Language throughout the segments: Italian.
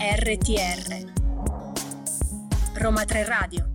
RTR Roma 3 Radio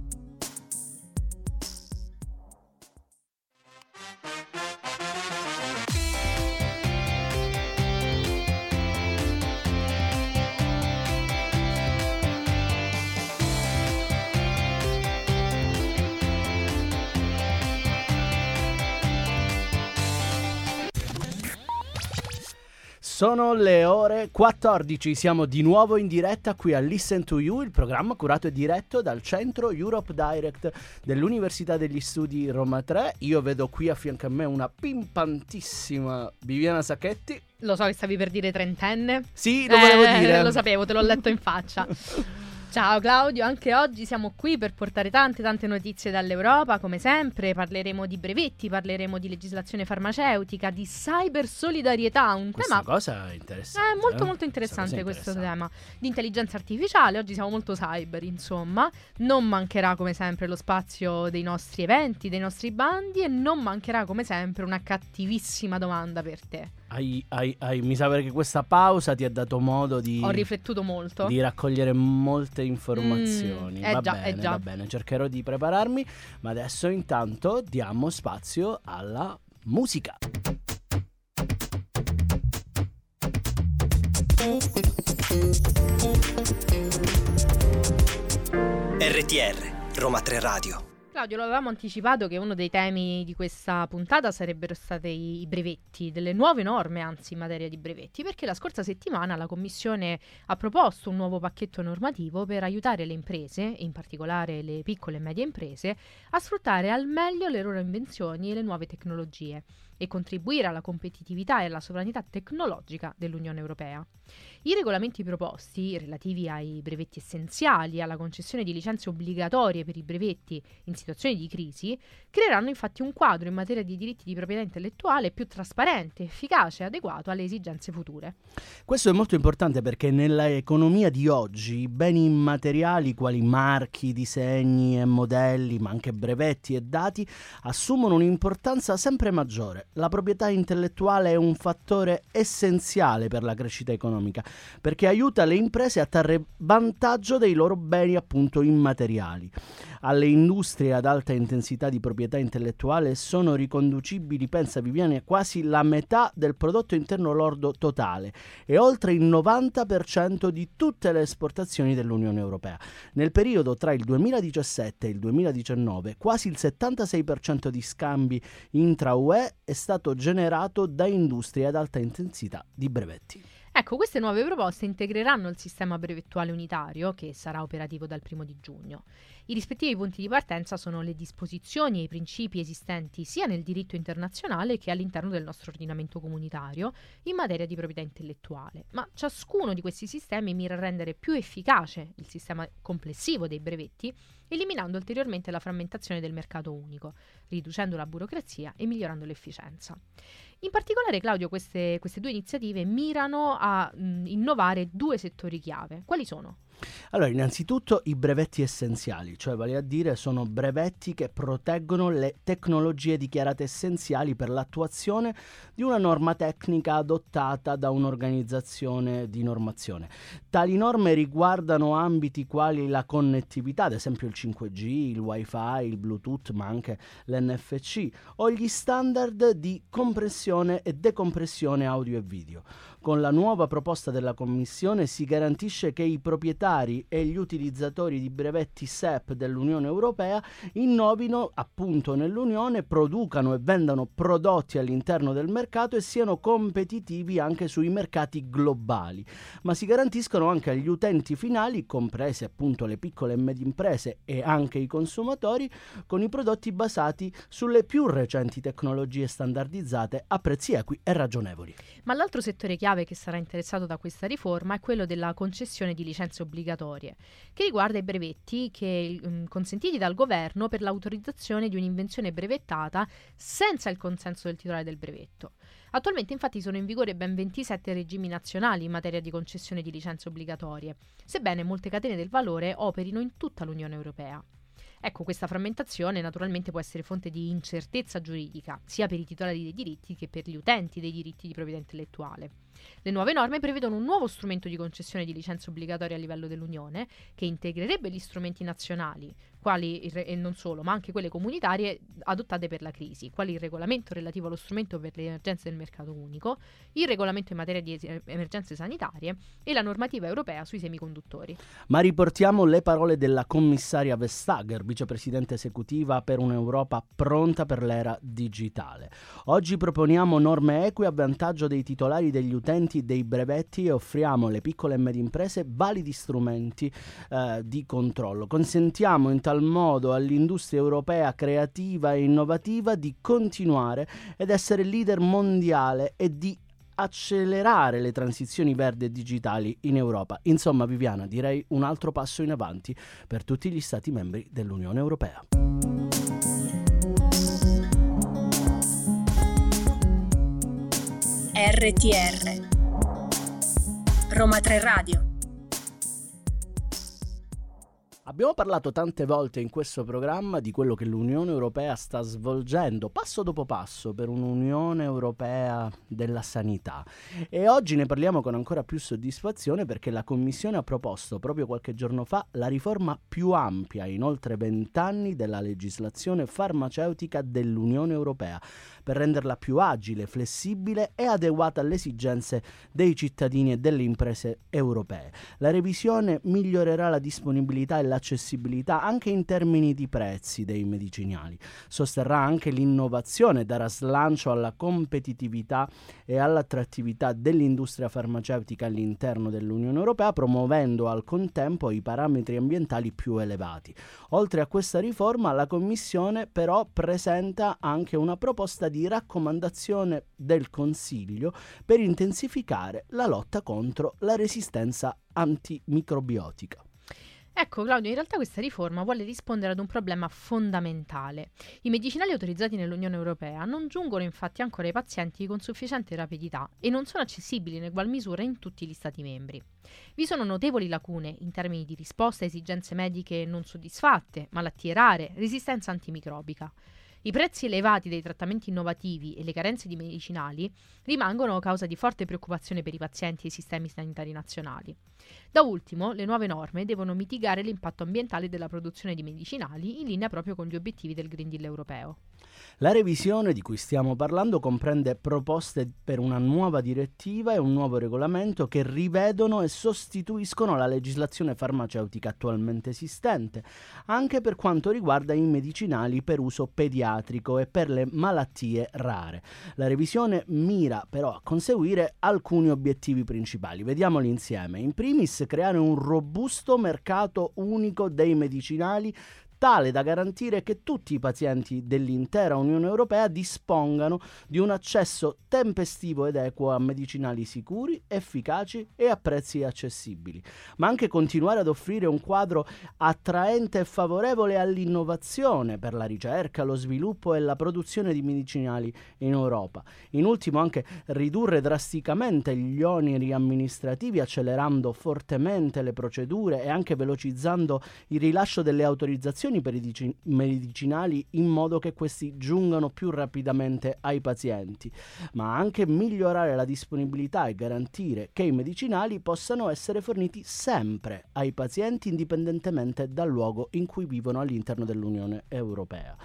Sono le ore 14, siamo di nuovo in diretta qui a Listen to You, il programma curato e diretto dal centro Europe Direct dell'Università degli Studi Roma 3. Io vedo qui a fianco a me una pimpantissima Viviana Sacchetti. Lo so che stavi per dire trentenne. Sì, lo volevo Eh, dire. Lo sapevo, te l'ho letto in faccia. Ciao Claudio, anche oggi siamo qui per portare tante tante notizie dall'Europa, come sempre parleremo di brevetti, parleremo di legislazione farmaceutica, di cybersolidarietà, un Questa tema cosa è interessante. è molto eh? molto interessante questo interessante. tema di intelligenza artificiale. Oggi siamo molto cyber, insomma. Non mancherà come sempre lo spazio dei nostri eventi, dei nostri bandi e non mancherà come sempre una cattivissima domanda per te. Hai- hai- hai- mi sa che questa pausa ti ha dato modo di, Ho riflettuto molto. di raccogliere molte informazioni. Mm, eh va già, bene, eh già. va bene, cercherò di prepararmi, ma adesso intanto diamo spazio alla musica. RTR Roma 3 Radio. Claudio, lo avevamo anticipato che uno dei temi di questa puntata sarebbero stati i brevetti, delle nuove norme anzi in materia di brevetti, perché la scorsa settimana la Commissione ha proposto un nuovo pacchetto normativo per aiutare le imprese, in particolare le piccole e medie imprese, a sfruttare al meglio le loro invenzioni e le nuove tecnologie e contribuire alla competitività e alla sovranità tecnologica dell'Unione Europea. I regolamenti proposti, relativi ai brevetti essenziali e alla concessione di licenze obbligatorie per i brevetti in situazioni di crisi, creeranno infatti un quadro in materia di diritti di proprietà intellettuale più trasparente, efficace e adeguato alle esigenze future. Questo è molto importante perché nell'economia di oggi i beni immateriali quali marchi, disegni e modelli, ma anche brevetti e dati, assumono un'importanza sempre maggiore. La proprietà intellettuale è un fattore essenziale per la crescita economica perché aiuta le imprese a trarre vantaggio dei loro beni appunto immateriali. Alle industrie ad alta intensità di proprietà intellettuale sono riconducibili, pensa Viviane, quasi la metà del prodotto interno lordo totale e oltre il 90% di tutte le esportazioni dell'Unione Europea. Nel periodo tra il 2017 e il 2019 quasi il 76% di scambi intra-UE è stato generato da industrie ad alta intensità di brevetti. Ecco, queste nuove proposte integreranno il sistema brevettuale unitario, che sarà operativo dal primo di giugno. I rispettivi punti di partenza sono le disposizioni e i principi esistenti sia nel diritto internazionale che all'interno del nostro ordinamento comunitario in materia di proprietà intellettuale, ma ciascuno di questi sistemi mira a rendere più efficace il sistema complessivo dei brevetti, eliminando ulteriormente la frammentazione del mercato unico, riducendo la burocrazia e migliorando l'efficienza. In particolare, Claudio, queste, queste due iniziative mirano a mh, innovare due settori chiave. Quali sono? Allora, innanzitutto i brevetti essenziali, cioè vale a dire sono brevetti che proteggono le tecnologie dichiarate essenziali per l'attuazione di una norma tecnica adottata da un'organizzazione di normazione. Tali norme riguardano ambiti quali la connettività, ad esempio il 5G, il WiFi, il Bluetooth, ma anche l'NFC, o gli standard di compressione e decompressione audio e video. Con la nuova proposta della Commissione si garantisce che i proprietari e gli utilizzatori di brevetti SEP dell'Unione Europea innovino appunto nell'Unione, producano e vendano prodotti all'interno del mercato e siano competitivi anche sui mercati globali. Ma si garantiscono anche agli utenti finali, comprese appunto le piccole e medie imprese e anche i consumatori, con i prodotti basati sulle più recenti tecnologie standardizzate a prezzi equi e ragionevoli. Ma l'altro settore chiave che sarà interessato da questa riforma è quello della concessione di licenze obbligatorie, che riguarda i brevetti che, mm, consentiti dal governo per l'autorizzazione di un'invenzione brevettata senza il consenso del titolare del brevetto. Attualmente infatti sono in vigore ben 27 regimi nazionali in materia di concessione di licenze obbligatorie, sebbene molte catene del valore operino in tutta l'Unione Europea. Ecco, questa frammentazione naturalmente può essere fonte di incertezza giuridica, sia per i titolari dei diritti che per gli utenti dei diritti di proprietà intellettuale. Le nuove norme prevedono un nuovo strumento di concessione di licenze obbligatorie a livello dell'Unione che integrerebbe gli strumenti nazionali, quali e non solo, ma anche quelle comunitarie adottate per la crisi, quali il regolamento relativo allo strumento per le emergenze del mercato unico, il regolamento in materia di emergenze sanitarie e la normativa europea sui semiconduttori. Ma riportiamo le parole della commissaria Vestager, vicepresidente esecutiva per un'Europa pronta per l'era digitale. Oggi proponiamo norme eque a vantaggio dei titolari degli utenti dei brevetti e offriamo alle piccole e medie imprese validi strumenti eh, di controllo. Consentiamo in tal tal modo all'industria europea creativa e innovativa di continuare ed essere leader mondiale e di accelerare le transizioni verdi e digitali in Europa. Insomma, Viviana, direi un altro passo in avanti per tutti gli Stati membri dell'Unione Europea. RTR Roma 3 Radio Abbiamo parlato tante volte in questo programma di quello che l'Unione Europea sta svolgendo passo dopo passo per un'Unione Europea della sanità e oggi ne parliamo con ancora più soddisfazione perché la Commissione ha proposto proprio qualche giorno fa la riforma più ampia in oltre vent'anni della legislazione farmaceutica dell'Unione Europea per renderla più agile, flessibile e adeguata alle esigenze dei cittadini e delle imprese europee. La revisione migliorerà la disponibilità e l'accessibilità anche in termini di prezzi dei medicinali. Sosterrà anche l'innovazione, darà slancio alla competitività e all'attrattività dell'industria farmaceutica all'interno dell'Unione Europea, promuovendo al contempo i parametri ambientali più elevati. Oltre a questa riforma, la Commissione però presenta anche una proposta di raccomandazione del Consiglio per intensificare la lotta contro la resistenza antimicrobiotica. Ecco Claudio, in realtà questa riforma vuole rispondere ad un problema fondamentale. I medicinali autorizzati nell'Unione Europea non giungono infatti ancora ai pazienti con sufficiente rapidità e non sono accessibili in egual misura in tutti gli Stati membri. Vi sono notevoli lacune in termini di risposta a esigenze mediche non soddisfatte, malattie rare, resistenza antimicrobica. I prezzi elevati dei trattamenti innovativi e le carenze di medicinali rimangono causa di forte preoccupazione per i pazienti e i sistemi sanitari nazionali. Da ultimo, le nuove norme devono mitigare l'impatto ambientale della produzione di medicinali in linea proprio con gli obiettivi del Green Deal europeo. La revisione di cui stiamo parlando comprende proposte per una nuova direttiva e un nuovo regolamento che rivedono e sostituiscono la legislazione farmaceutica attualmente esistente, anche per quanto riguarda i medicinali per uso pediatrico e per le malattie rare. La revisione mira però a conseguire alcuni obiettivi principali. Vediamoli insieme. In primis creare un robusto mercato unico dei medicinali tale da garantire che tutti i pazienti dell'intera Unione Europea dispongano di un accesso tempestivo ed equo a medicinali sicuri, efficaci e a prezzi accessibili, ma anche continuare ad offrire un quadro attraente e favorevole all'innovazione per la ricerca, lo sviluppo e la produzione di medicinali in Europa. In ultimo anche ridurre drasticamente gli oneri amministrativi accelerando fortemente le procedure e anche velocizzando il rilascio delle autorizzazioni prescrizioni per i medicinali in modo che questi giungano più rapidamente ai pazienti, ma anche migliorare la disponibilità e garantire che i medicinali possano essere forniti sempre ai pazienti indipendentemente dal luogo in cui vivono all'interno dell'Unione Europea.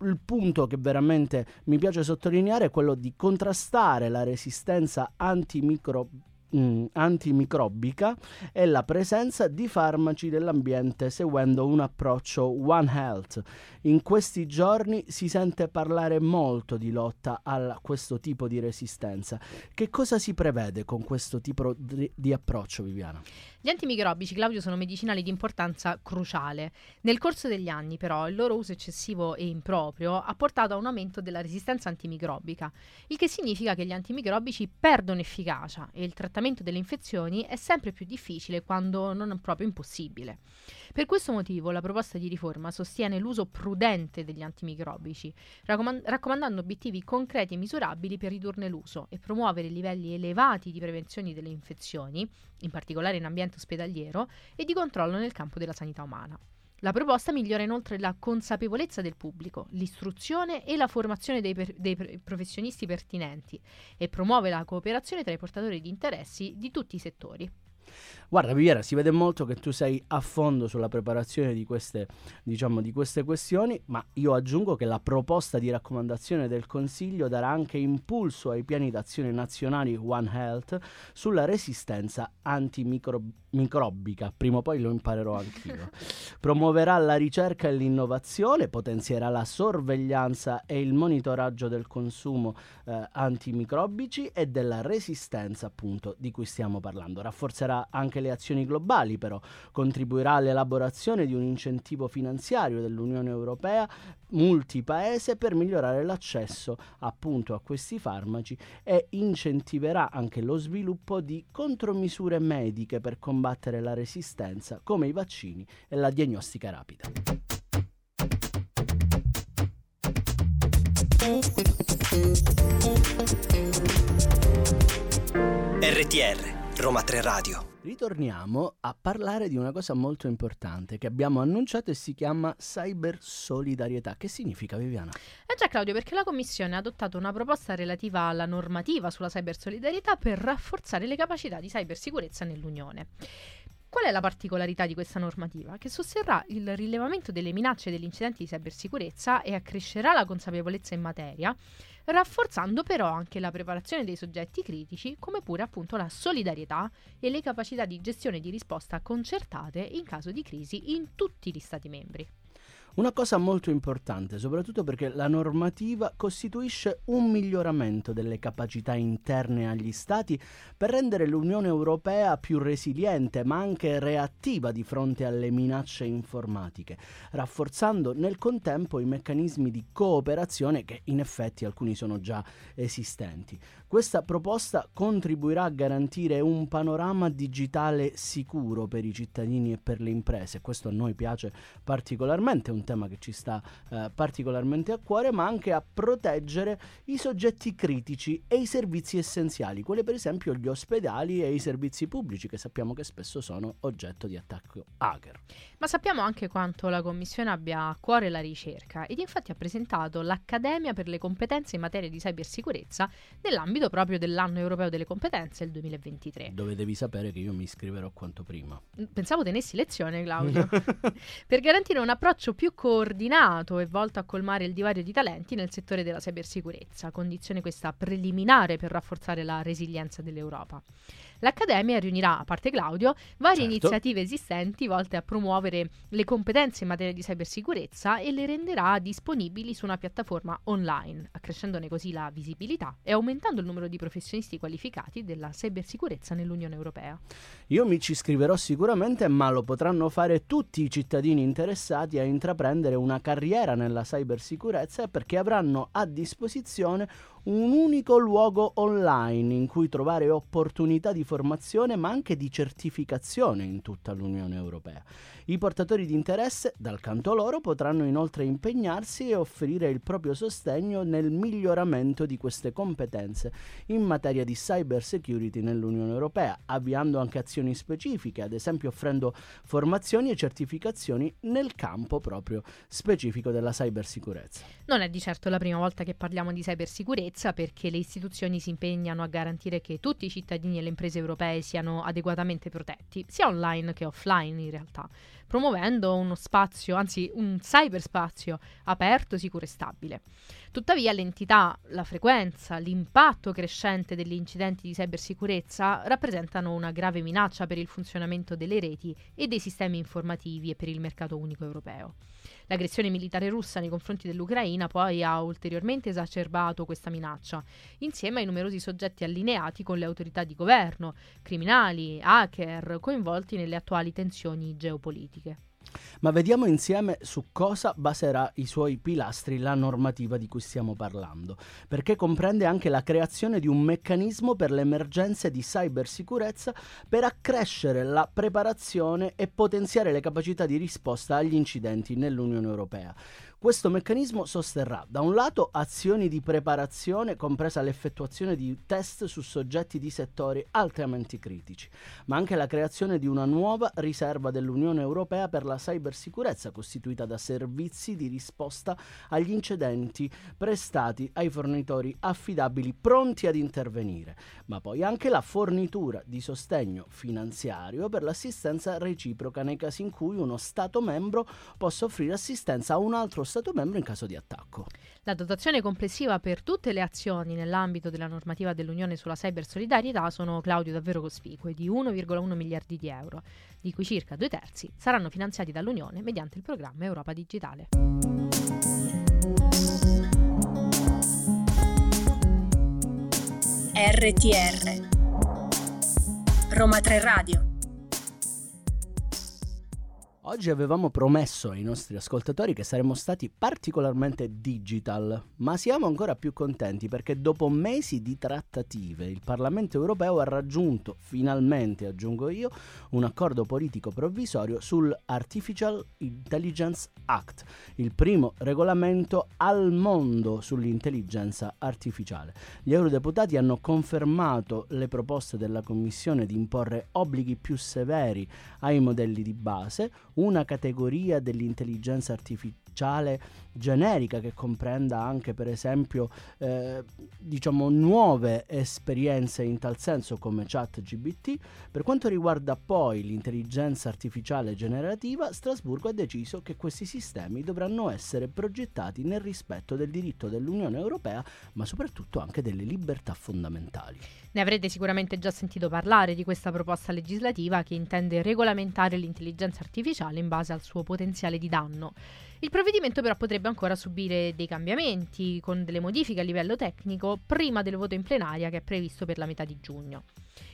Il punto che veramente mi piace sottolineare è quello di contrastare la resistenza antimicrobiana mh, mm, antimicrobica e la presenza di farmaci dell'ambiente seguendo un approccio One Health. In questi giorni si sente parlare molto di lotta a questo tipo di resistenza. Che cosa si prevede con questo tipo di, di approccio, Viviana? Gli antimicrobici, Claudio, sono medicinali di importanza cruciale. Nel corso degli anni, però, il loro uso eccessivo e improprio ha portato a un aumento della resistenza antimicrobica, il che significa che gli antimicrobici perdono efficacia e il trattamento delle infezioni è sempre più difficile quando non proprio impossibile. Per questo motivo la proposta di riforma sostiene l'uso prudente degli antimicrobici, raccomand- raccomandando obiettivi concreti e misurabili per ridurne l'uso e promuovere livelli elevati di prevenzione delle infezioni, in particolare in ambiente ospedaliero, e di controllo nel campo della sanità umana. La proposta migliora inoltre la consapevolezza del pubblico, l'istruzione e la formazione dei, per- dei professionisti pertinenti e promuove la cooperazione tra i portatori di interessi di tutti i settori. Guarda, Viviera, si vede molto che tu sei a fondo sulla preparazione di queste, diciamo, di queste questioni, ma io aggiungo che la proposta di raccomandazione del Consiglio darà anche impulso ai piani d'azione nazionali One Health sulla resistenza antimicrobica. Prima o poi lo imparerò anch'io. Promuoverà la ricerca e l'innovazione, potenzierà la sorveglianza e il monitoraggio del consumo eh, antimicrobici e della resistenza, appunto, di cui stiamo parlando. Rafforzerà anche le azioni globali, però contribuirà all'elaborazione di un incentivo finanziario dell'Unione Europea multipaese per migliorare l'accesso appunto a questi farmaci e incentiverà anche lo sviluppo di contromisure mediche per combattere la resistenza come i vaccini e la diagnostica rapida. RTR Roma 3 Radio Ritorniamo a parlare di una cosa molto importante che abbiamo annunciato e si chiama cybersolidarietà. Che significa Viviana? Eh già Claudio, perché la Commissione ha adottato una proposta relativa alla normativa sulla cybersolidarietà per rafforzare le capacità di cybersicurezza nell'Unione. Qual è la particolarità di questa normativa? Che sosterrà il rilevamento delle minacce e degli incidenti di cybersicurezza e accrescerà la consapevolezza in materia, rafforzando però anche la preparazione dei soggetti critici, come pure appunto la solidarietà e le capacità di gestione e di risposta concertate in caso di crisi in tutti gli Stati membri. Una cosa molto importante, soprattutto perché la normativa costituisce un miglioramento delle capacità interne agli Stati per rendere l'Unione Europea più resiliente ma anche reattiva di fronte alle minacce informatiche, rafforzando nel contempo i meccanismi di cooperazione che in effetti alcuni sono già esistenti. Questa proposta contribuirà a garantire un panorama digitale sicuro per i cittadini e per le imprese. Questo a noi piace particolarmente, un tema che ci sta eh, particolarmente a cuore, ma anche a proteggere i soggetti critici e i servizi essenziali, quelli per esempio gli ospedali e i servizi pubblici che sappiamo che spesso sono oggetto di attacco hacker. Ma sappiamo anche quanto la Commissione abbia a cuore la ricerca ed infatti ha presentato l'Accademia per le competenze in materia di cybersicurezza nell'ambito proprio dell'anno europeo delle competenze, il 2023. Dove devi sapere che io mi iscriverò quanto prima. Pensavo tenessi lezione, Claudio. per garantire un approccio più coordinato e volto a colmare il divario di talenti nel settore della cybersicurezza, condizione questa preliminare per rafforzare la resilienza dell'Europa. L'Accademia riunirà, a parte Claudio, varie certo. iniziative esistenti volte a promuovere le competenze in materia di cybersicurezza e le renderà disponibili su una piattaforma online, accrescendone così la visibilità e aumentando il numero di professionisti qualificati della cybersicurezza nell'Unione Europea. Io mi ci iscriverò sicuramente, ma lo potranno fare tutti i cittadini interessati a intraprendere una carriera nella cybersicurezza perché avranno a disposizione un unico luogo online in cui trovare opportunità di formazione ma anche di certificazione in tutta l'Unione Europea. I portatori di interesse, dal canto loro, potranno inoltre impegnarsi e offrire il proprio sostegno nel miglioramento di queste competenze in materia di cyber security nell'Unione Europea, avviando anche azioni specifiche, ad esempio offrendo formazioni e certificazioni nel campo proprio specifico della cybersicurezza. Non è di certo la prima volta che parliamo di cybersicurezza perché le istituzioni si impegnano a garantire che tutti i cittadini e le imprese europee siano adeguatamente protetti, sia online che offline in realtà promuovendo uno spazio, anzi un cyberspazio aperto, sicuro e stabile. Tuttavia l'entità, la frequenza, l'impatto crescente degli incidenti di cybersicurezza rappresentano una grave minaccia per il funzionamento delle reti e dei sistemi informativi e per il mercato unico europeo. L'aggressione militare russa nei confronti dell'Ucraina poi ha ulteriormente esacerbato questa minaccia, insieme ai numerosi soggetti allineati con le autorità di governo, criminali, hacker coinvolti nelle attuali tensioni geopolitiche. Ma vediamo insieme su cosa baserà i suoi pilastri la normativa di cui stiamo parlando, perché comprende anche la creazione di un meccanismo per le emergenze di cybersicurezza per accrescere la preparazione e potenziare le capacità di risposta agli incidenti nell'Unione Europea. Questo meccanismo sosterrà da un lato azioni di preparazione, compresa l'effettuazione di test su soggetti di settori altamente critici, ma anche la creazione di una nuova riserva dell'Unione Europea per la cybersicurezza, costituita da servizi di risposta agli incidenti prestati ai fornitori affidabili pronti ad intervenire, ma poi anche la fornitura di sostegno finanziario per l'assistenza reciproca nei casi in cui uno Stato membro possa offrire assistenza a un altro Stato membro in caso di attacco. La dotazione complessiva per tutte le azioni nell'ambito della normativa dell'Unione sulla cybersolidarietà sono, Claudio, davvero cospicue, di 1,1 miliardi di euro, di cui circa due terzi saranno finanziati dall'Unione mediante il programma Europa Digitale. RTR Roma 3 Radio Oggi avevamo promesso ai nostri ascoltatori che saremmo stati particolarmente digital, ma siamo ancora più contenti perché dopo mesi di trattative il Parlamento europeo ha raggiunto finalmente, aggiungo io, un accordo politico provvisorio sul Artificial Intelligence Act, il primo regolamento al mondo sull'intelligenza artificiale. Gli eurodeputati hanno confermato le proposte della Commissione di imporre obblighi più severi ai modelli di base, una categoria dell'intelligenza artificiale generica che comprenda anche per esempio eh, diciamo nuove esperienze in tal senso come ChatGBT. Per quanto riguarda poi l'intelligenza artificiale generativa, Strasburgo ha deciso che questi sistemi dovranno essere progettati nel rispetto del diritto dell'Unione Europea, ma soprattutto anche delle libertà fondamentali. Ne avrete sicuramente già sentito parlare di questa proposta legislativa che intende regolamentare l'intelligenza artificiale in base al suo potenziale di danno. Il provvedimento però potrebbe ancora subire dei cambiamenti con delle modifiche a livello tecnico prima del voto in plenaria che è previsto per la metà di giugno.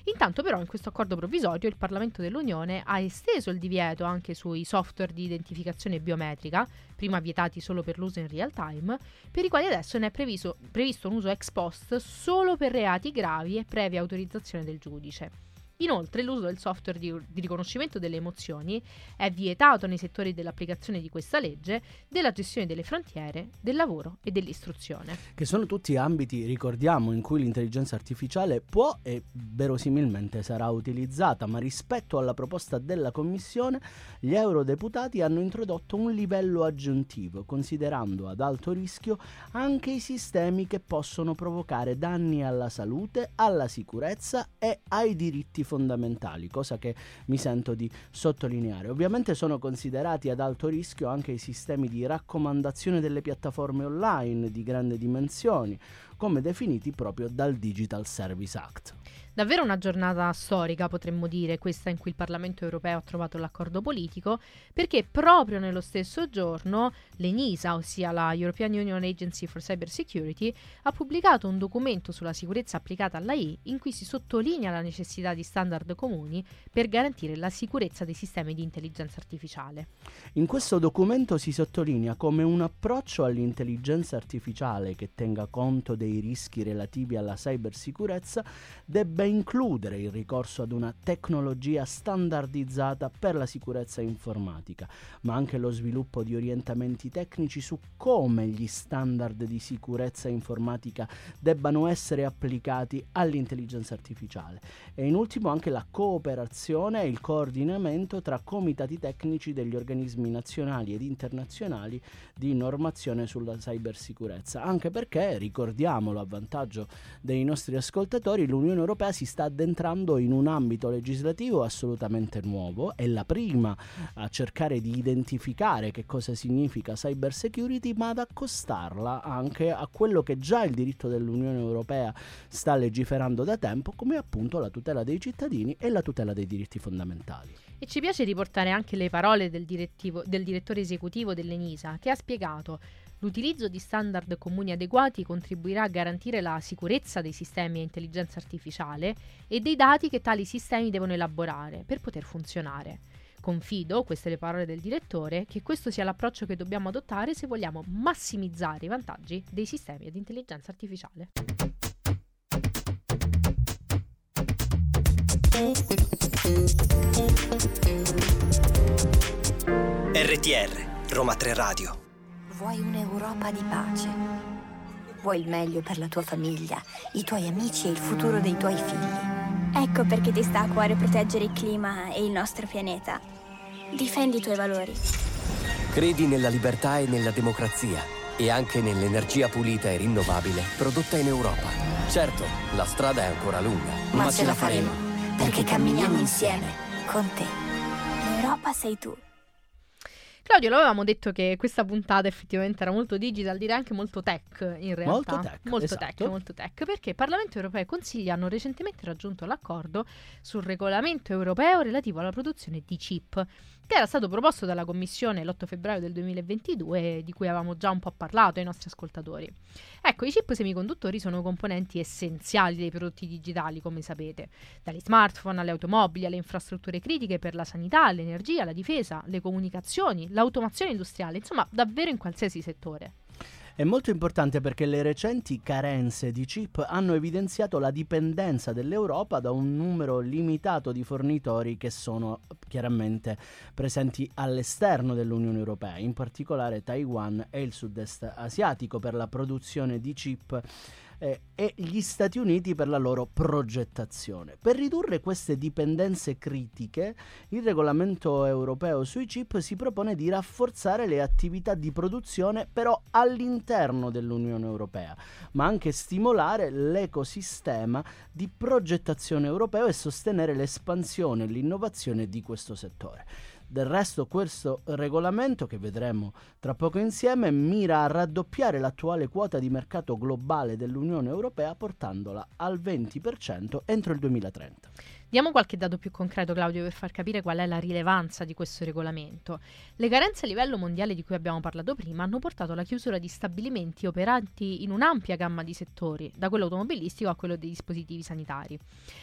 Intanto però in questo accordo provvisorio il Parlamento dell'Unione ha esteso il divieto anche sui software di identificazione biometrica, prima vietati solo per l'uso in real time, per i quali adesso ne è previsto, previsto un uso ex post solo per reati gravi e previa autorizzazione del giudice. Inoltre l'uso del software di, di, riconoscimento delle emozioni è vietato nei settori dell'applicazione di questa legge, della gestione delle frontiere, del lavoro e dell'istruzione. Che sono tutti ambiti, ricordiamo, in cui l'intelligenza artificiale può e verosimilmente sarà utilizzata, ma rispetto alla proposta della Commissione, gli eurodeputati hanno introdotto un livello aggiuntivo, considerando ad alto rischio anche i sistemi che possono provocare danni alla salute, alla sicurezza e ai diritti fondamentali, cosa che mi sento di sottolineare. Ovviamente sono considerati ad alto rischio anche i sistemi di raccomandazione delle piattaforme online di grandi dimensioni, come definiti proprio dal Digital Service Act. Davvero una giornata storica, potremmo dire, questa in cui il Parlamento europeo ha trovato l'accordo politico, perché proprio nello stesso giorno l'ENISA, ossia la European Union Agency for Cyber Security, ha pubblicato un documento sulla sicurezza applicata all'AI in cui si sottolinea la necessità di standard comuni per garantire la sicurezza dei sistemi di intelligenza artificiale. In questo documento si sottolinea come un approccio all'intelligenza artificiale che tenga conto dei rischi relativi alla cybersicurezza debba includere il ricorso ad una tecnologia standardizzata per la sicurezza informatica, ma anche lo sviluppo di orientamenti tecnici su come gli standard di sicurezza informatica debbano essere applicati all'intelligenza artificiale. E in ultimo anche la cooperazione e il coordinamento tra comitati tecnici degli organismi nazionali ed internazionali di normazione sulla cybersicurezza, anche perché ricordiamolo a vantaggio dei nostri ascoltatori, l'Unione Europea si sta addentrando in un ambito legislativo assolutamente nuovo, è la prima a cercare di identificare che cosa significa cyber security, ma ad accostarla anche a quello che già il diritto dell'Unione Europea sta legiferando da tempo, come appunto la tutela dei cittadini e la tutela dei diritti fondamentali. E ci piace riportare anche le parole del, del direttore esecutivo dell'ENISA, che ha spiegato L'utilizzo di standard comuni adeguati contribuirà a garantire la sicurezza dei sistemi a intelligenza artificiale e dei dati che tali sistemi devono elaborare per poter funzionare. Confido, queste le parole del direttore, che questo sia l'approccio che dobbiamo adottare se vogliamo massimizzare i vantaggi dei sistemi ad intelligenza artificiale. RTR Roma 3 Radio Vuoi un'Europa di pace. Vuoi il meglio per la tua famiglia, i tuoi amici e il futuro dei tuoi figli. Ecco perché ti sta a cuore proteggere il clima e il nostro pianeta. Difendi i tuoi valori. Credi nella libertà e nella democrazia e anche nell'energia pulita e rinnovabile prodotta in Europa. Certo, la strada è ancora lunga, ma, ma ce la faremo, perché camminiamo insieme, con te. L'Europa sei tu. Claudio, lo avevamo detto che questa puntata effettivamente era molto digital, direi anche molto tech in realtà. Molto tech, molto esatto. tech, molto tech, perché il Parlamento europeo e Consigli hanno recentemente raggiunto l'accordo sul regolamento europeo relativo alla produzione di chip che era stato proposto dalla Commissione l'8 febbraio del 2022 di cui avevamo già un po' parlato ai nostri ascoltatori. Ecco, i chip semiconduttori sono componenti essenziali dei prodotti digitali, come sapete, dagli smartphone alle automobili, alle infrastrutture critiche per la sanità, l'energia, la difesa, le comunicazioni, l'automazione industriale, insomma, davvero in qualsiasi settore. È molto importante perché le recenti carenze di chip hanno evidenziato la dipendenza dell'Europa da un numero limitato di fornitori che sono chiaramente presenti all'esterno dell'Unione Europea, in particolare Taiwan e il sud-est asiatico per la produzione di chip eh, e gli Stati Uniti per la loro progettazione. Per ridurre queste dipendenze critiche, il regolamento europeo sui chip si propone di rafforzare le attività di produzione però all'interno dell'Unione Europea, ma anche stimolare l'ecosistema di progettazione europeo e sostenere l'espansione e l'innovazione di questo settore. Del resto questo regolamento, che vedremo tra poco insieme, mira a raddoppiare l'attuale quota di mercato globale dell'Unione Europea portandola al 20% entro il 2030. Diamo qualche dato più concreto, Claudio, per far capire qual è la rilevanza di questo regolamento. Le carenze a livello mondiale di cui abbiamo parlato prima hanno portato alla chiusura di stabilimenti operanti in un'ampia gamma di settori, da quello automobilistico a quello dei dispositivi sanitari.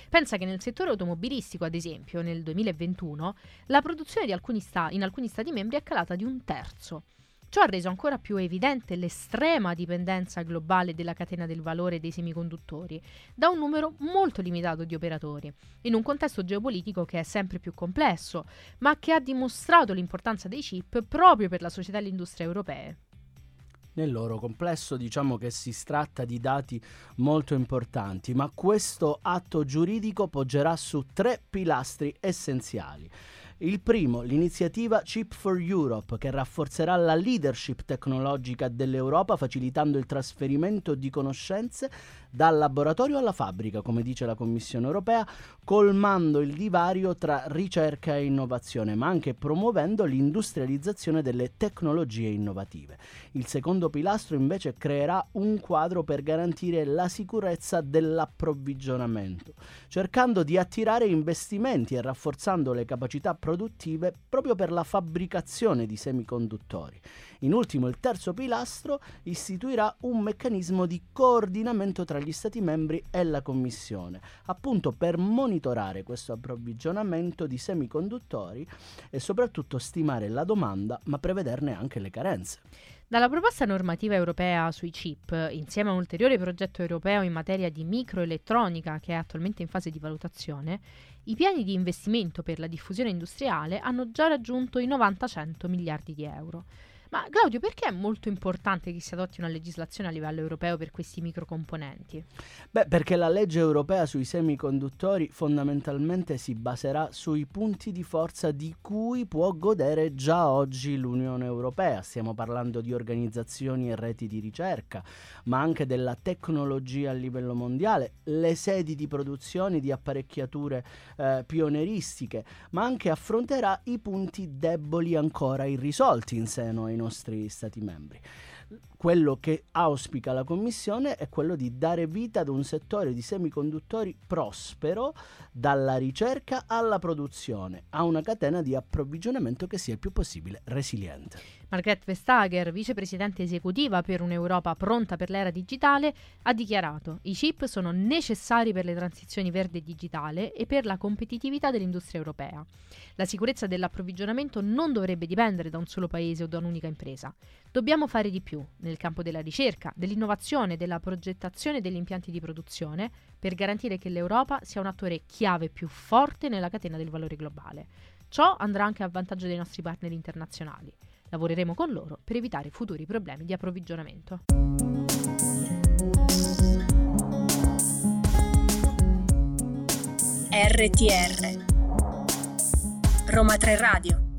Pensa che nel settore automobilistico, ad esempio, nel 2021, la produzione alcuni sta- in alcuni Stati membri è calata di un terzo. Ciò ha reso ancora più evidente l'estrema dipendenza globale della catena del valore dei semiconduttori da un numero molto limitato di operatori, in un contesto geopolitico che è sempre più complesso, ma che ha dimostrato l'importanza dei chip proprio per la società e l'industria europee. Nel loro complesso diciamo che si tratta di dati molto importanti, ma questo atto giuridico poggerà su tre pilastri essenziali. Il primo, l'iniziativa Chip for Europe, che rafforzerà la leadership tecnologica dell'Europa facilitando il trasferimento di conoscenze dal laboratorio alla fabbrica, come dice la Commissione europea, colmando il divario tra ricerca e innovazione, ma anche promuovendo l'industrializzazione delle tecnologie innovative. Il secondo pilastro invece creerà un quadro per garantire la sicurezza dell'approvvigionamento, cercando di attirare investimenti e rafforzando le capacità produttive proprio per la fabbricazione di semiconduttori. In ultimo, il terzo pilastro istituirà un meccanismo di coordinamento tra gli Stati membri e la Commissione, appunto per monitorare questo approvvigionamento di semiconduttori e soprattutto stimare la domanda, ma prevederne anche le carenze. Dalla proposta normativa europea sui chip, insieme a un ulteriore progetto europeo in materia di microelettronica che è attualmente in fase di valutazione, i piani di investimento per la diffusione industriale hanno già raggiunto i 90-100 miliardi di euro. Ma Claudio, perché è molto importante che si adotti una legislazione a livello europeo per questi microcomponenti? Beh, perché la legge europea sui semiconduttori fondamentalmente si baserà sui punti di forza di cui può godere già oggi l'Unione Europea. Stiamo parlando di organizzazioni e reti di ricerca, ma anche della tecnologia a livello mondiale, le sedi di produzione di apparecchiature eh, pionieristiche, ma anche affronterà i punti deboli ancora irrisolti in seno ai nostri Stati membri. Quello che auspica la Commissione è quello di dare vita ad un settore di semiconduttori prospero dalla ricerca alla produzione, a una catena di approvvigionamento che sia il più possibile resiliente. Margrethe Vestager, vicepresidente esecutiva per un'Europa pronta per l'era digitale, ha dichiarato: I chip sono necessari per le transizioni verde e digitale e per la competitività dell'industria europea. La sicurezza dell'approvvigionamento non dovrebbe dipendere da un solo paese o da un'unica impresa. Dobbiamo fare di più nel campo della ricerca, dell'innovazione, della progettazione degli impianti di produzione per garantire che l'Europa sia un attore chiave più forte nella catena del valore globale. Ciò andrà anche a vantaggio dei nostri partner internazionali. Lavoreremo con loro per evitare futuri problemi di approvvigionamento. RTR Roma 3 Radio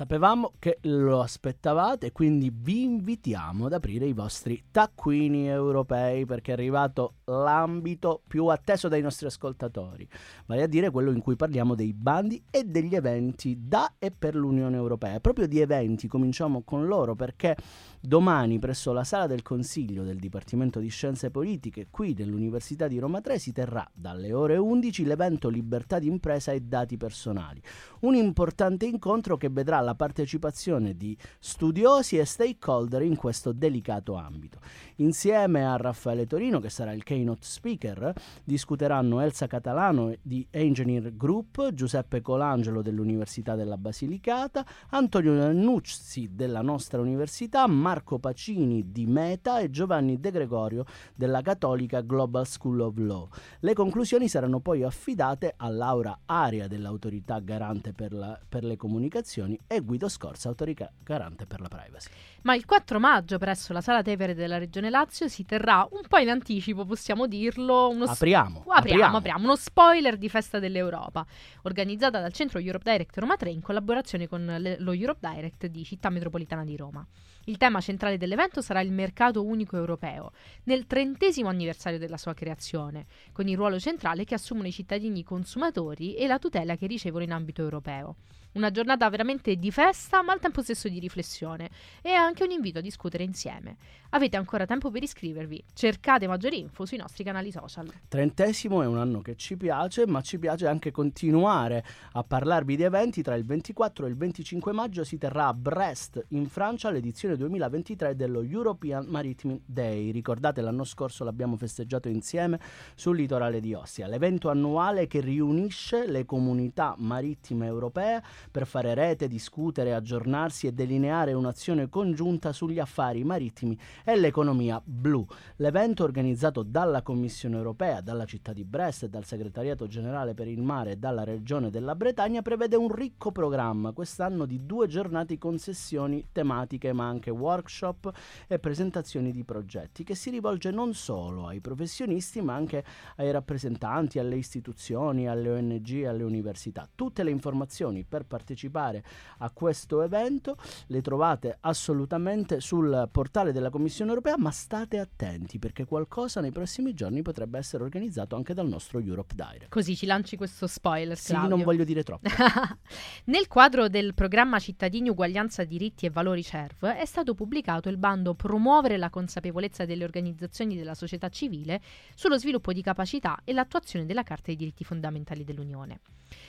Sapevamo che lo aspettavate, quindi vi invitiamo ad aprire i vostri taccuini europei perché è arrivato l'ambito più atteso dai nostri ascoltatori, vale a dire quello in cui parliamo dei bandi e degli eventi da e per l'Unione Europea. Proprio di eventi cominciamo con loro perché domani presso la sala del Consiglio del Dipartimento di Scienze Politiche qui dell'Università di Roma 3 si terrà dalle ore 11 l'evento Libertà di impresa e dati personali, un importante incontro che vedrà la partecipazione di studiosi e stakeholder in questo delicato ambito. Insieme a Raffaele Torino, che sarà il keynote speaker, discuteranno Elsa Catalano di Engineer Group, Giuseppe Colangelo dell'Università della Basilicata, Antonio Nannuzzi della nostra università, Marco Pacini di Meta e Giovanni De Gregorio della Cattolica Global School of Law. Le conclusioni saranno poi affidate a Laura Aria dell'Autorità Garante per, la, per le Comunicazioni e Guido Scorza, autorità garante per la privacy. Ma il 4 maggio presso la Sala Tevere della Regione Lazio si terrà un po' in anticipo, possiamo dirlo. Uno apriamo, sp- apriamo, apriamo, uno spoiler di Festa dell'Europa, organizzata dal Centro Europe Direct Roma 3 in collaborazione con le- lo Europe Direct di Città Metropolitana di Roma. Il tema centrale dell'evento sarà il mercato unico europeo, nel trentesimo anniversario della sua creazione, con il ruolo centrale che assumono i cittadini consumatori e la tutela che ricevono in ambito europeo. Una giornata veramente di festa, ma al tempo stesso di riflessione e anche un invito a discutere insieme. Avete ancora tempo per iscrivervi. Cercate maggiori info sui nostri canali social. Trentesimo è un anno che ci piace, ma ci piace anche continuare a parlarvi di eventi. Tra il 24 e il 25 maggio si terrà a Brest, in Francia, l'edizione 2023 dello European Maritime Day. Ricordate, l'anno scorso l'abbiamo festeggiato insieme sul litorale di Ostia. L'evento annuale che riunisce le comunità marittime europee per fare rete, discutere, aggiornarsi e delineare un'azione congiunta sugli affari marittimi e l'economia blu. L'evento organizzato dalla Commissione europea, dalla città di Brest, dal Segretariato generale per il mare e dalla Regione della Bretagna prevede un ricco programma quest'anno di due giornate con sessioni tematiche ma anche workshop e presentazioni di progetti che si rivolge non solo ai professionisti ma anche ai rappresentanti, alle istituzioni, alle ONG alle università. Tutte le informazioni per partecipare a questo evento le trovate assolutamente sul portale della Commissione europea, ma state attenti perché qualcosa nei prossimi giorni potrebbe essere organizzato anche dal nostro Europe Direct. Così ci lanci questo spoiler. Sì, non voglio dire troppo. Nel quadro del programma Cittadini Uguaglianza Diritti e Valori CERV è stato pubblicato il bando Promuovere la consapevolezza delle organizzazioni della società civile sullo sviluppo di capacità e l'attuazione della Carta dei diritti fondamentali dell'Unione.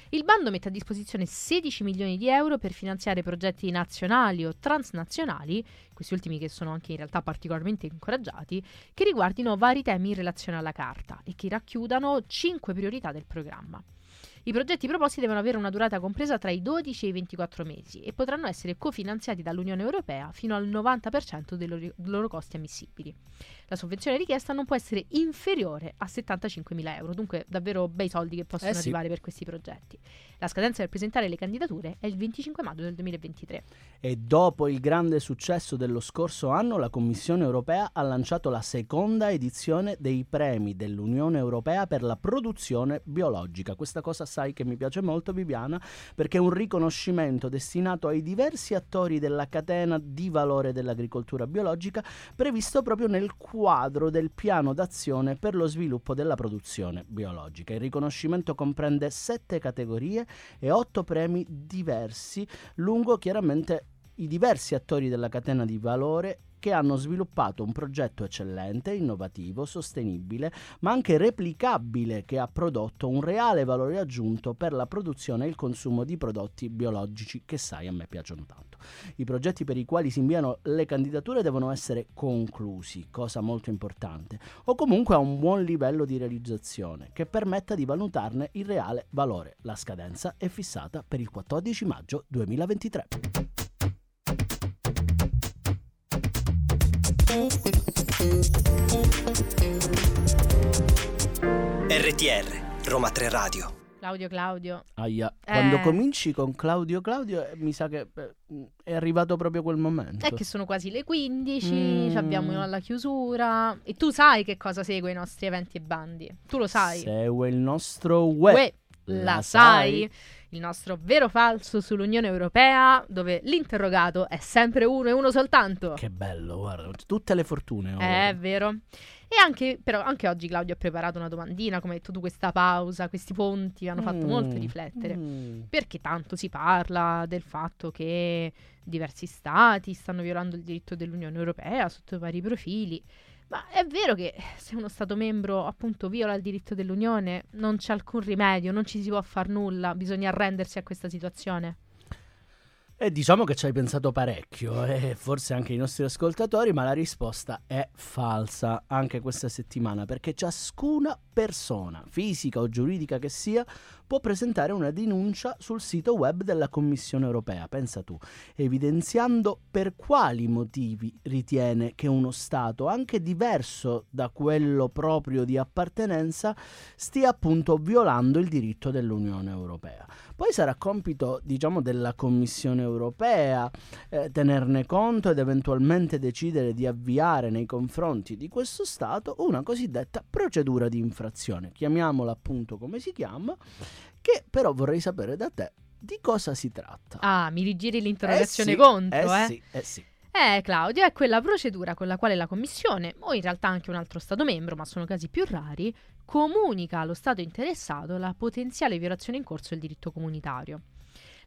Il bando mette a disposizione 16 milioni di euro per finanziare progetti nazionali o transnazionali, questi ultimi che sono anche in realtà particolarmente incoraggiati, che riguardino vari temi in relazione alla carta e che racchiudano 5 priorità del programma. I progetti proposti devono avere una durata compresa tra i 12 e i 24 mesi e potranno essere cofinanziati dall'Unione Europea fino al 90% dei loro, loro costi ammissibili. La sovvenzione richiesta non può essere inferiore a 75.000 euro, dunque davvero bei soldi che possono Eh sì. arrivare per questi progetti. La scadenza per presentare le candidature è il 25 maggio del 2023. E dopo il grande successo dello scorso anno, la Commissione europea ha lanciato la seconda edizione dei premi dell'Unione europea per la produzione biologica. Questa cosa sai che mi piace molto, Viviana, perché è un riconoscimento destinato ai diversi attori della catena di valore dell'agricoltura biologica, previsto proprio nel quadro del piano d'azione per lo sviluppo della produzione biologica. Il riconoscimento comprende sette categorie e otto premi diversi lungo chiaramente i diversi attori della catena di valore che hanno sviluppato un progetto eccellente, innovativo, sostenibile, ma anche replicabile che ha prodotto un reale valore aggiunto per la produzione e il consumo di prodotti biologici che sai a me piacciono tanto. I progetti per i quali si inviano le candidature devono essere conclusi, cosa molto importante, o comunque a un buon livello di realizzazione che permetta di valutarne il reale valore. La scadenza è fissata per il 14 maggio 2023. RTR, Roma 3 Radio. Claudio Claudio, Aia. Quando Eh. cominci con Claudio Claudio, eh, mi sa che eh, è arrivato proprio quel momento. È che sono quasi le 15, Mm. ci abbiamo la chiusura. E tu sai che cosa segue i nostri eventi e bandi. Tu lo sai. Segue il nostro web. Uè, la sai? Il nostro vero falso sull'Unione Europea, dove l'interrogato è sempre uno e uno soltanto. Che bello, guarda, tutte le fortune. oh. È vero. E anche, però, anche oggi Claudio ha preparato una domandina, come hai detto tu, questa pausa, questi ponti hanno fatto Mm, molto riflettere. mm. Perché tanto si parla del fatto che diversi stati stanno violando il diritto dell'Unione Europea sotto vari profili. Ma è vero che se uno Stato membro appunto viola il diritto dell'Unione non c'è alcun rimedio, non ci si può far nulla, bisogna arrendersi a questa situazione. E diciamo che ci hai pensato parecchio, e forse anche i nostri ascoltatori, ma la risposta è falsa anche questa settimana, perché ciascuna persona, fisica o giuridica che sia, può presentare una denuncia sul sito web della Commissione europea, pensa tu, evidenziando per quali motivi ritiene che uno Stato, anche diverso da quello proprio di appartenenza, stia appunto violando il diritto dell'Unione Europea. Poi sarà compito, diciamo, della Commissione europea eh, tenerne conto ed eventualmente decidere di avviare nei confronti di questo Stato una cosiddetta procedura di infrazione, chiamiamola appunto come si chiama, che però vorrei sapere da te di cosa si tratta. Ah, mi rigiri l'interrogazione Eh sì, contro, eh eh? sì, eh sì. Eh, Claudio, è quella procedura con la quale la Commissione, o in realtà anche un altro Stato membro, ma sono casi più rari, comunica allo Stato interessato la potenziale violazione in corso del diritto comunitario.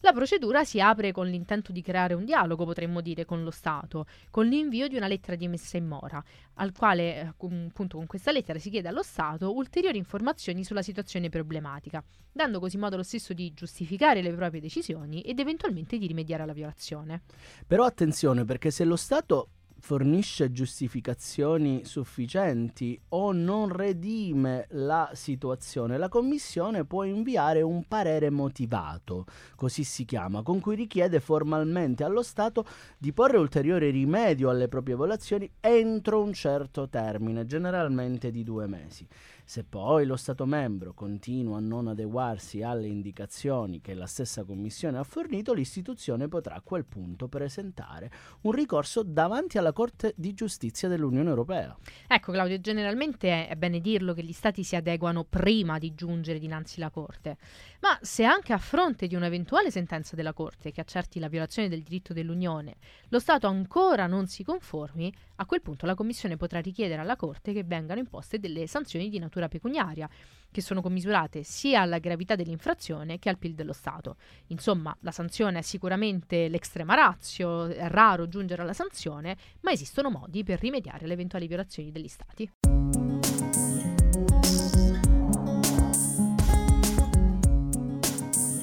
La procedura si apre con l'intento di creare un dialogo, potremmo dire, con lo Stato, con l'invio di una lettera di messa in mora, al quale, eh, appunto, con questa lettera si chiede allo Stato ulteriori informazioni sulla situazione problematica, dando così modo lo stesso di giustificare le proprie decisioni ed eventualmente di rimediare alla violazione. Però attenzione perché se lo Stato fornisce giustificazioni sufficienti o non redime la situazione, la Commissione può inviare un parere motivato, così si chiama, con cui richiede formalmente allo Stato di porre ulteriore rimedio alle proprie violazioni entro un certo termine, generalmente di due mesi. Se poi lo Stato membro continua a non adeguarsi alle indicazioni che la stessa Commissione ha fornito, l'istituzione potrà a quel punto presentare un ricorso davanti alla Corte di giustizia dell'Unione Europea. Ecco Claudio, generalmente è, bene dirlo che gli stati si adeguano prima di giungere dinanzi alla Corte, ma se anche a fronte di un'eventuale sentenza della Corte che accerti la violazione del diritto dell'Unione, lo Stato ancora non si conformi, a quel punto la Commissione potrà richiedere alla Corte che vengano imposte delle sanzioni di natura pecuniaria, che sono commisurate sia alla gravità dell'infrazione che al PIL dello Stato. Insomma, la sanzione è sicuramente l'extrema ratio, è raro giungere alla sanzione, ma esistono modi per rimediare alle eventuali violazioni degli Stati.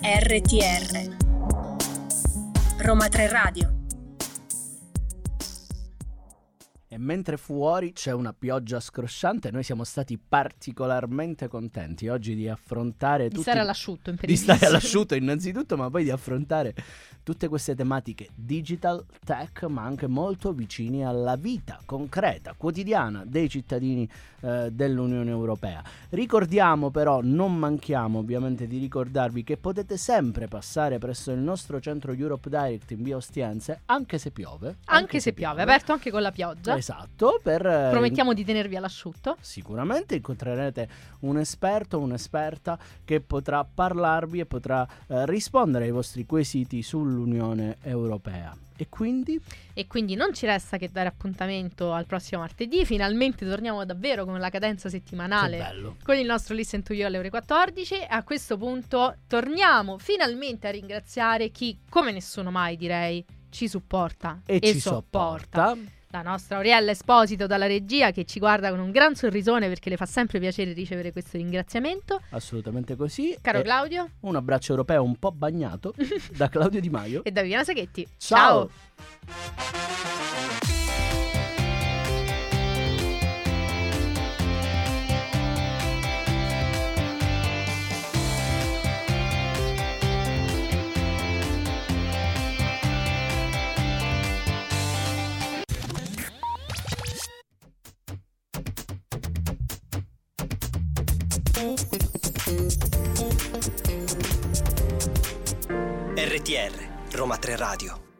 RTR Roma 3 Radio E mentre fuori c'è una pioggia scrosciante, noi siamo stati particolarmente contenti oggi di affrontare Di tutti stare all'asciutto, in di stare all'asciutto innanzitutto, ma poi di affrontare tutte queste tematiche digital, tech, ma anche molto vicini alla vita concreta, quotidiana dei cittadini eh, dell'Unione Europea. Ricordiamo però, non manchiamo ovviamente di ricordarvi che potete sempre passare presso il nostro centro Europe Direct in via Ostiense, anche se piove. Anche se piove, aperto anche con la pioggia. Esatto, per... eh, Promettiamo di tenervi all'asciutto. Sicuramente incontrerete un esperto, un'esperta che potrà parlarvi e potrà eh, rispondere ai vostri quesiti sull'Unione Europea. E quindi E quindi non ci resta che dare appuntamento al prossimo martedì. Finalmente torniamo davvero con la cadenza settimanale. Con il nostro Listen to You alle ore 14. E a questo punto torniamo finalmente a ringraziare chi, come nessuno mai direi, ci supporta E, ci sopporta. La nostra Auriella Esposito dalla regia che ci guarda con un gran sorrisone perché le fa sempre piacere ricevere questo ringraziamento. Assolutamente così. Caro E Claudio un abbraccio europeo un po' bagnato da Claudio Di Maio. e da Viviana Saghetti. Ciao. RTR Roma 3 Radio.